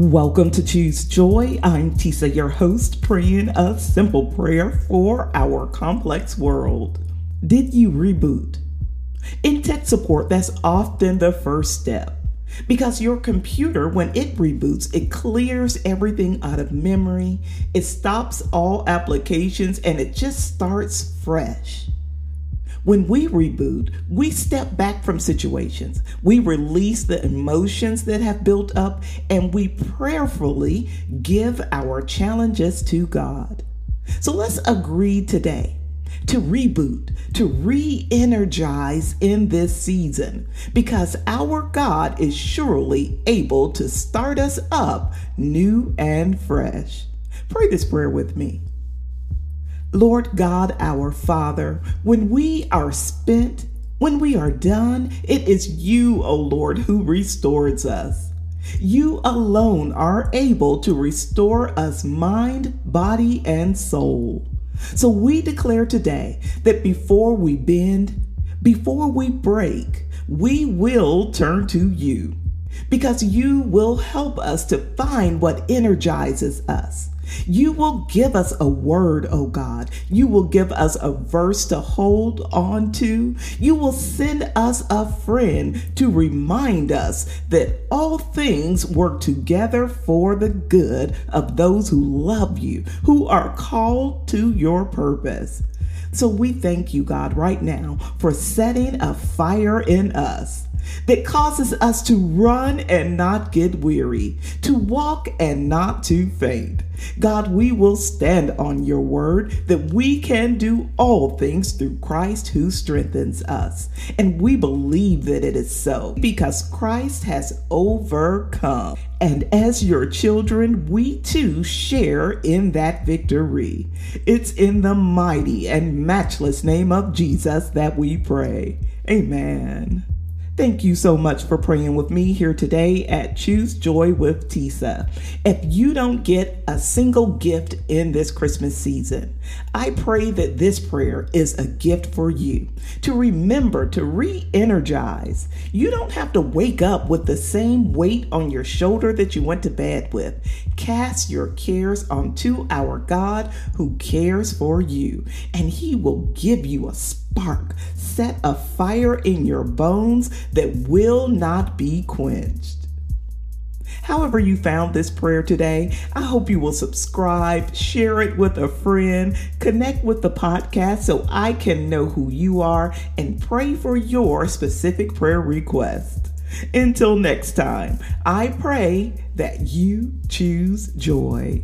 Welcome to Choose Joy. I'm Tisa, your host, praying a simple prayer for our complex world. Did you reboot? In tech support, that's often the first step because your computer, when it reboots, it clears everything out of memory, it stops all applications, and it just starts fresh. When we reboot, we step back from situations. We release the emotions that have built up and we prayerfully give our challenges to God. So let's agree today to reboot, to re energize in this season, because our God is surely able to start us up new and fresh. Pray this prayer with me. Lord God, our Father, when we are spent, when we are done, it is you, O Lord, who restores us. You alone are able to restore us mind, body, and soul. So we declare today that before we bend, before we break, we will turn to you because you will help us to find what energizes us. You will give us a word, oh God. You will give us a verse to hold on to. You will send us a friend to remind us that all things work together for the good of those who love you, who are called to your purpose. So we thank you, God, right now for setting a fire in us that causes us to run and not get weary, to walk and not to faint. God, we will stand on your word that we can do all things through Christ who strengthens us. And we believe that it is so because Christ has overcome. And as your children, we too share in that victory. It's in the mighty and matchless name of Jesus that we pray. Amen. Thank you so much for praying with me here today at Choose Joy with Tisa. If you don't get a single gift in this Christmas season, I pray that this prayer is a gift for you to remember to re energize. You don't have to wake up with the same weight on your shoulder that you went to bed with. Cast your cares onto our God who cares for you, and He will give you a spark, set a fire in your bones that will not be quenched. However, you found this prayer today, I hope you will subscribe, share it with a friend, connect with the podcast so I can know who you are and pray for your specific prayer request. Until next time, I pray that you choose joy.